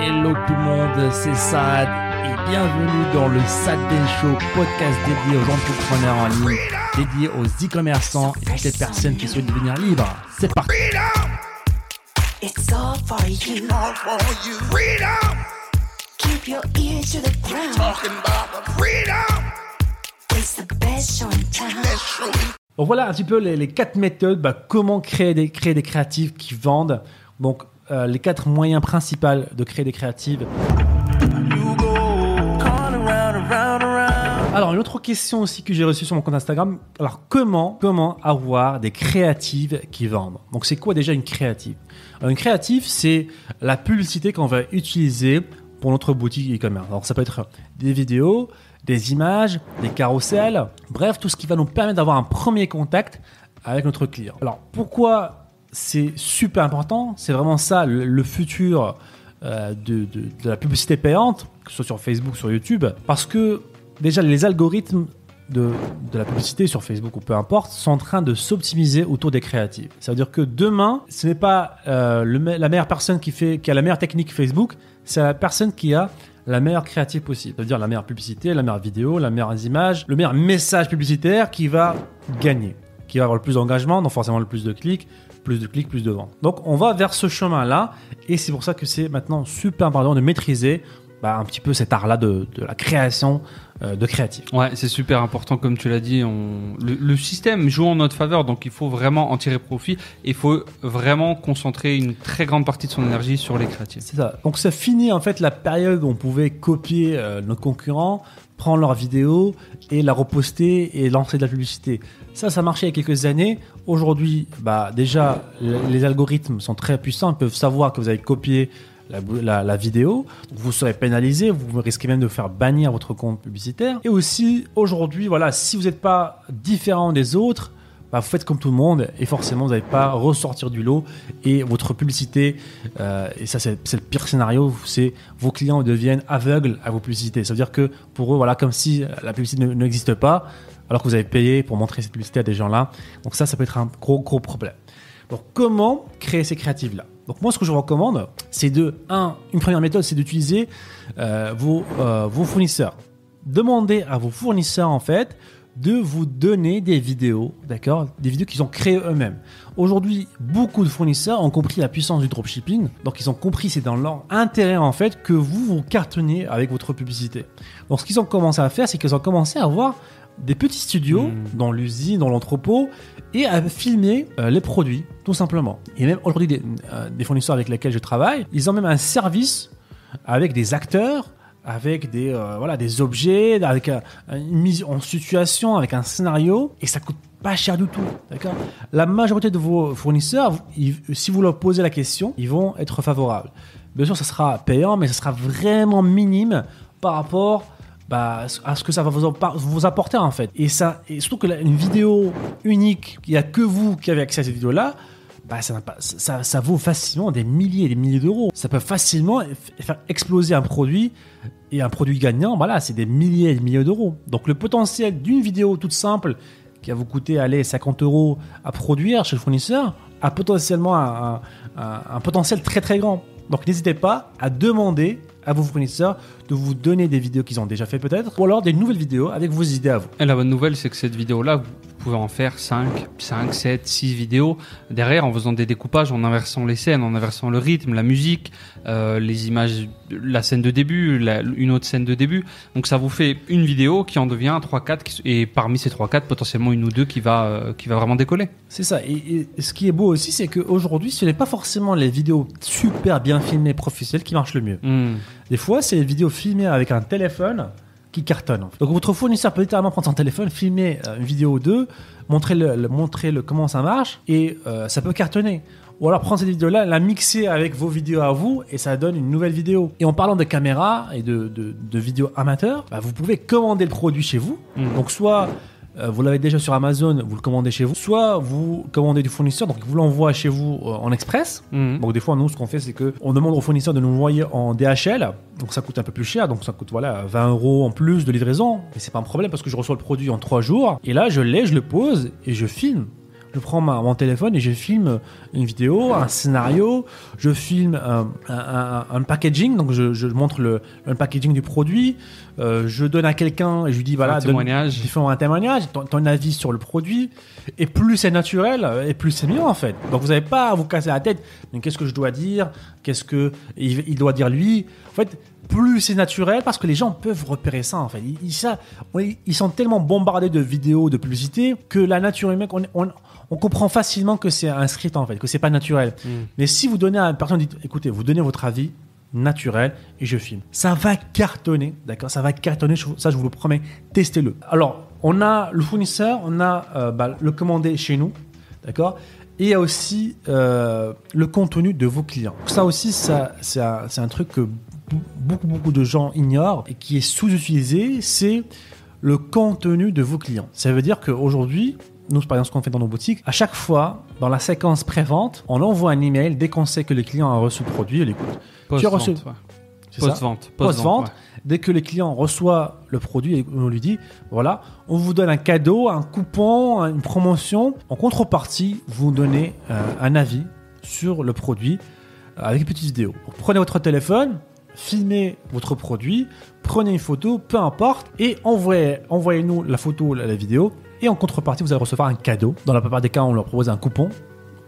Hello tout le monde, c'est Sad et bienvenue dans le Sad Show, podcast dédié aux entrepreneurs en ligne, dédié aux e-commerçants et toutes les personnes qui souhaitent devenir libres. C'est parti. It's all for you. all for you. Freedom, Keep your ears to the ground. talking about the freedom. It's the best show in town. Show. Donc voilà un petit peu les, les quatre méthodes, bah, comment créer des, créer des créatives qui vendent. Donc euh, les quatre moyens principaux de créer des créatives. Alors une autre question aussi que j'ai reçue sur mon compte Instagram. Alors comment comment avoir des créatives qui vendent? Donc c'est quoi déjà une créative? Alors, Une créative c'est la publicité qu'on va utiliser pour notre boutique e-commerce. Alors ça peut être des vidéos, des images, des carousels, bref tout ce qui va nous permettre d'avoir un premier contact avec notre client. Alors pourquoi c'est super important C'est vraiment ça le, futur euh, de, la publicité payante, que ce soit sur Facebook, sur YouTube, parce que déjà les algorithmes de, la publicité sur Facebook ou peu importe sont en train de s'optimiser autour des créatives. Ça veut dire que demain, ce n'est pas euh, la meilleure personne qui, fait, qui a la meilleure technique Facebook, c'est la personne qui a la meilleure créative possible. Ça veut dire la meilleure publicité, la meilleure vidéo, la meilleure image, le meilleur message publicitaire qui va gagner, qui va avoir le plus d'engagement, donc forcément le plus de clics, plus de clics, plus de ventes. Donc on va vers ce chemin-là, et c'est pour ça que c'est maintenant super important de maîtriser bah, un petit peu cet art-là de, de la création euh, de créatifs. Ouais, c'est super important, comme tu l'as dit. On... Le, le système joue en notre faveur, donc il faut vraiment en tirer profit. Il faut vraiment concentrer une très grande partie de son énergie sur les créatifs. C'est ça. Donc ça finit en fait la période où on pouvait copier euh, nos concurrents, prendre leur vidéo et la reposter et lancer de la publicité. Ça, ça marchait il y a quelques années. Aujourd'hui, bah déjà, le- les algorithmes sont très puissants. Ils peuvent savoir que vous avez copié la, vidéo. Vous serez pénalisé. Vous risquez même de faire bannir votre compte publicitaire. Et aussi, aujourd'hui, voilà, si vous n'êtes pas différent des autres, bah, vous faites comme tout le monde et forcément vous n'allez pas ressortir du lot et votre publicité, euh, et ça c'est le pire scénario, c'est vos clients deviennent aveugles à vos publicités. Ça veut dire que pour eux, voilà, comme si la publicité ne- n'existe pas, alors que vous avez payé pour montrer cette publicité à des gens-là. Donc ça, ça peut être un gros gros problème. Donc comment créer ces créatives-là Donc moi, ce que je vous recommande, c'est de, un, une première méthode, c'est d'utiliser euh, euh, vos fournisseurs. Demandez à vos fournisseurs, en fait, de vous donner des vidéos, d'accord Des vidéos qu'ils ont créées eux-mêmes. Aujourd'hui, beaucoup de fournisseurs ont compris la puissance du dropshipping, donc ils ont compris, c'est dans leur intérêt en fait que vous vous cartonniez avec votre publicité. Donc ce qu'ils ont commencé à faire, c'est qu'ils ont commencé à avoir des petits studios dans l'usine, dans l'entrepôt, et à filmer euh, les produits, tout simplement. Et même aujourd'hui, des, euh, des fournisseurs avec lesquels je travaille, ils ont même un service avec des acteurs, avec des, euh, voilà, des objets, avec une mise en situation, avec un scénario, et ça coûte pas cher du tout. D'accord? La majorité de vos fournisseurs, si vous leur posez la question, ils vont être favorables. Bien sûr, ça sera payant, mais ça sera vraiment minime par rapport bah, à ce que ça va vous, apporter en fait. Et, ça, surtout que une vidéo unique, il n'y a que vous qui avez accès à cette vidéo-là, bah, ça, ça, ça vaut facilement des milliers et des milliers d'euros. Ça peut facilement faire exploser un produit et un produit gagnant, voilà, c'est des milliers et des milliers d'euros. Donc le potentiel d'une vidéo toute simple qui va vous coûter allez, 50 euros à produire chez le fournisseur a potentiellement un, potentiel très très grand. Donc n'hésitez pas à demander à vos fournisseurs de vous donner des vidéos qu'ils ont déjà fait peut-être, ou alors des nouvelles vidéos avec vos idées à vous. Et la bonne nouvelle, c'est que cette vidéo-là, vous pouvez en faire 5, 5, 7, 6 vidéos derrière en faisant des découpages, en inversant les scènes, en inversant le rythme, la musique, euh, les images, la scène de début, la- une autre scène de début. Donc ça vous fait une vidéo qui en devient 3-4, qui- et parmi ces 3-4, potentiellement une ou deux qui va, euh, qui va vraiment décoller. C'est ça. Et, et ce qui est beau aussi, c'est qu'aujourd'hui, ce n'est pas forcément les vidéos super bien filmées professionnelles qui marchent le mieux. Hmm. Des fois, c'est les vidéos filmées avec un téléphone qui fait. Donc votre fournisseur peut littéralement prendre son téléphone, filmer euh, une vidéo ou deux, montrer, le, le- montrer le, comment ça marche, et euh, ça peut cartonner. Ou alors prendre cette vidéo-là, la mixer avec vos vidéos à vous, et ça donne une nouvelle vidéo. Et en parlant de caméra et de, de, de vidéos amateurs, bah, vous pouvez commander le produit chez vous. Mhm. Donc soit euh, vous l'avez déjà sur Amazon, vous le commandez chez vous, soit vous commandez du fournisseur, donc il vous l'envoie chez vous euh, en express. Mhm. Donc des fois, nous, ce qu'on fait, c'est que on demande au fournisseur de nous envoyer en DHL. Donc ça coûte un peu plus cher, donc ça coûte voilà 20 euros en plus de livraison. Mais c'est pas un problème parce que je reçois le produit en 3 jours. Et là, je l'ai, je le pose et je filme. Je prends ma- mon téléphone et je filme une vidéo, un scénario, je filme un, un- packaging, donc je, je montre le, le packaging du produit, euh, je donne à quelqu'un et je lui dis voilà, un donne- témoignage. tu fais un témoignage, ton, ton avis sur le produit, et plus c'est naturel, euh, et plus c'est mieux en fait. Donc vous n'avez pas à vous casser la tête, mais qu'est-ce que je dois dire, qu'est-ce que il, il doit dire lui? En fait, plus c'est naturel, parce que les gens peuvent repérer ça en fait. Ils, ça- ils sont tellement bombardés de vidéos, de publicités, que la nature humaine, on, on- on comprend facilement que c'est un script en fait, que c'est pas naturel. Mm. Mais si vous donnez à une personne, dites, écoutez, vous donnez votre avis naturel et je filme. Ça va cartonner, d'accord? Ça va cartonner, ça je vous le promets, testez-le. Alors, on a le fournisseur, on a euh, bah, le commandé chez nous, d'accord? Et il y a aussi euh, le contenu de vos clients. Ça aussi, ça, c'est un, un truc que beaucoup, beaucoup de gens ignorent et qui est sous-utilisé, c'est le contenu de vos clients. Ça veut dire qu'aujourd'hui, nous, par exemple, ce qu'on fait dans nos boutiques, à chaque fois, dans la séquence pré-vente, on envoie un email dès qu'on sait que le client a reçu le produit. Il écoute. Tu as reçu- Post-vente. ouais. Post-vente. Post-vente, ouais. dès que le client reçoit le produit on lui dit voilà, on vous donne un cadeau, un coupon, une promotion. En contrepartie, vous donnez euh, un avis sur le produit euh, avec une petite vidéo. Donc, prenez votre téléphone, filmez votre produit, prenez une photo, peu importe, et envoyez, envoyez-nous la photo, la, la vidéo. Et en contrepartie, vous allez recevoir un cadeau. Dans la plupart des cas, on leur propose un coupon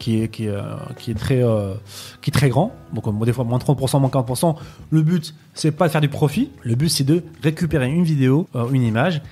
qui est, qui est, euh, très, euh, qui est très grand. Donc, euh, des fois, moins 30%, moins 40%. Le but, c'est pas de faire du profit. Le but, c'est de récupérer une vidéo, une image.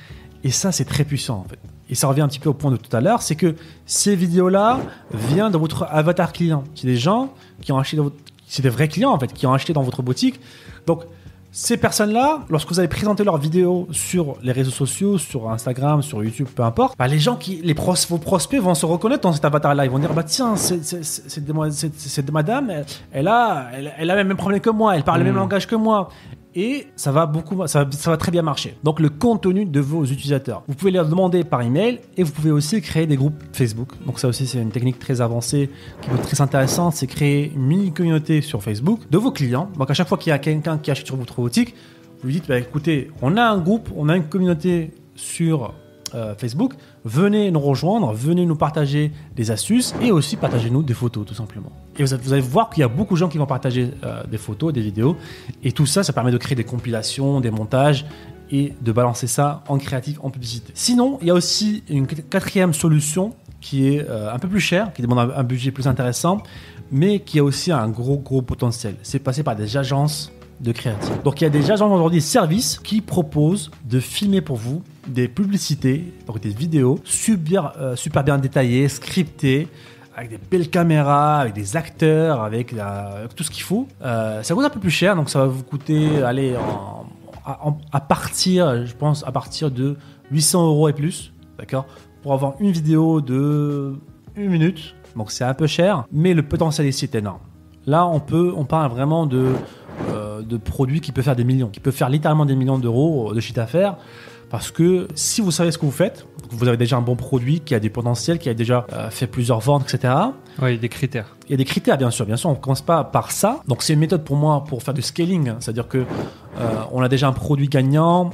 Et ça, c'est très puissant, en fait. Et ça revient un petit peu au point de tout à l'heure, c'est que ces vidéos-là viennent de votre avatar client. C'est des gens qui ont acheté dans votre... C'est des vrais clients, en fait, qui ont acheté dans votre boutique. Donc, ces personnes-là, lorsque vous allez présenter leurs vidéos sur les réseaux sociaux, sur Instagram, sur YouTube, peu importe, bah, les gens qui, les pros, vos prospects vont se reconnaître dans cet avatar-là. Ils vont dire, bah tiens, cette madame, elle, elle a, elle, elle a le même problème que moi, elle parle le même Mm. langage que moi. Et ça va beaucoup, ça très bien marcher. Donc le contenu de vos utilisateurs, vous pouvez leur demander par email et vous pouvez aussi créer des groupes Facebook. Donc ça aussi c'est une technique très avancée qui peut être très intéressante, c'est créer une mini communauté sur Facebook de vos clients. Donc à chaque fois qu'il y a quelqu'un qui achète sur votre boutique, vous lui dites bah, écoutez, on a un groupe, on a une communauté sur euh, Facebook, venez nous rejoindre, venez nous partager des astuces et aussi partagez-nous des photos tout simplement. Et vous allez, voir qu'il y a beaucoup de gens qui vont partager euh, des photos, des vidéos et tout ça, ça permet de créer des compilations, des montages et de balancer ça en créatif, en publicité. Sinon, il y a aussi une quatrième solution qui est euh, un peu plus chère, qui demande un, budget plus intéressant, mais qui a aussi un gros gros potentiel. C'est passé par des agences de créatifs. Donc il y a des agences aujourd'hui, services qui proposent de filmer pour vous des publicités, donc des vidéos super, euh, super bien détaillées, scriptées, avec des belles caméras, avec des acteurs, avec, tout ce qu'il faut. Euh, ça coûte un peu plus cher, donc ça va vous coûter, à, partir, je pense, à partir de 800 euros et plus, d'accord, pour avoir une vidéo de une minute. Donc c'est un peu cher, mais le potentiel ici est énorme. Là, on peut, on parle vraiment de de produits qui peuvent faire des millions, qui peuvent faire littéralement des millions d'euros de chiffre d'affaires. Parce que si vous savez ce que vous faites, vous avez déjà un bon produit qui a des potentiels, qui a déjà euh, fait plusieurs ventes, etc. Ouais, il y a des critères. Il y a des critères, bien sûr. Bien sûr, on ne commence pas par ça. Donc, c'est une méthode pour moi pour faire du scaling. C'est-à-dire que euh, on a déjà un produit gagnant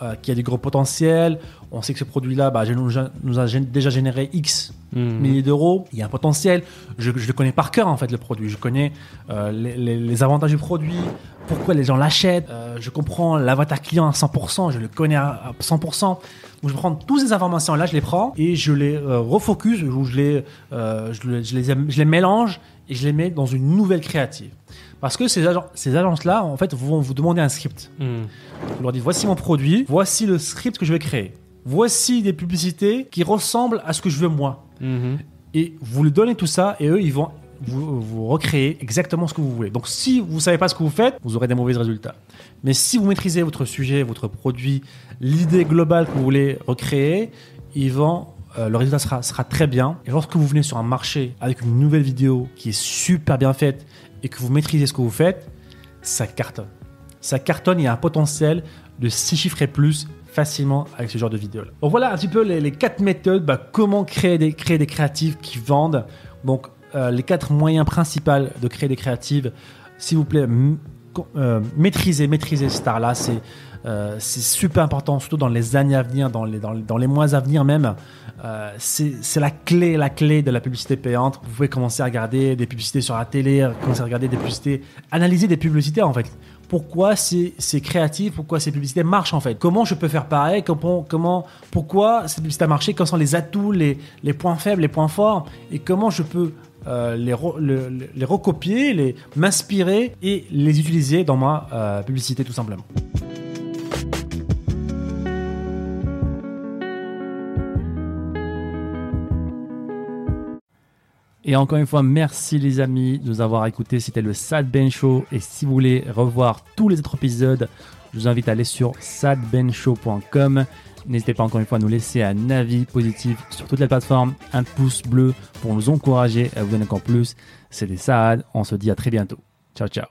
euh, qui a des gros potentiels. On sait que ce produit-là bah, nous, a- nous a gén- déjà généré X Mhm. milliers d'euros. Il y a un potentiel. Je, je le connais par cœur, en fait, le produit. Je connais euh, les, les- les avantages du produit, pourquoi les gens l'achètent. Euh, je comprends l'avatar client à 100%. Je le connais à, à 100%. Donc, je prends toutes ces informations-là, je les prends et je les euh, refocus, ou je les, euh, je, les- je les, je les mélange et je les mets dans une nouvelle créative. Parce que ces, ces agences-là, en fait, vont vous demander un script. Mhm. Vous leur dites voici mon produit, voici le script que je vais créer. Voici des publicités qui ressemblent à ce que je veux moi. Mhm. Et vous lui donnez tout ça et eux, ils vont vous, vous recréer exactement ce que vous voulez. Donc si vous savez pas ce que vous faites, vous aurez des mauvais résultats. Mais si vous maîtrisez votre sujet, votre produit, l'idée globale que vous voulez recréer, euh, le résultat sera, très bien. Et lorsque vous venez sur un marché avec une nouvelle vidéo qui est super bien faite et que vous maîtrisez ce que vous faites, ça cartonne. Ça cartonne, il y a un potentiel de 6 chiffres et plus facilement avec ce genre de vidéo là. Donc voilà un petit peu les, les quatre méthodes, bah, comment créer des, créer des créatives qui vendent. Donc euh, les quatre moyens principaux de créer des créatives, s'il vous plaît, euh, maîtriser, maîtriser cet art-là, c'est euh, c'est super important, surtout dans les années à venir, dans les, dans, les- mois à venir même. C'est la clé, la clé de la publicité payante. Vous pouvez commencer à regarder des publicités sur la télé, commencer à regarder des publicités, analyser des publicités en fait. Pourquoi c'est c'est créatif, pourquoi ces publicités marchent en fait? Comment je peux faire pareil, comment, comment, pourquoi cette publicité a marché, quels sont les atouts, les points faibles, les points forts, et comment je peux euh, les, re- le- le- les recopier, les m'inspirer et les utiliser dans ma euh, publicité tout simplement. Et encore une fois, merci les amis de nous avoir écoutés. C'était le Sad Ben Show. Et si vous voulez revoir tous les autres épisodes, je vous invite à aller sur sadbenshow.com. N'hésitez pas encore une fois à nous laisser un avis positif sur toutes les plateformes, un pouce bleu pour nous encourager à vous donner encore plus. C'était Saad. On se dit à très bientôt. Ciao, ciao.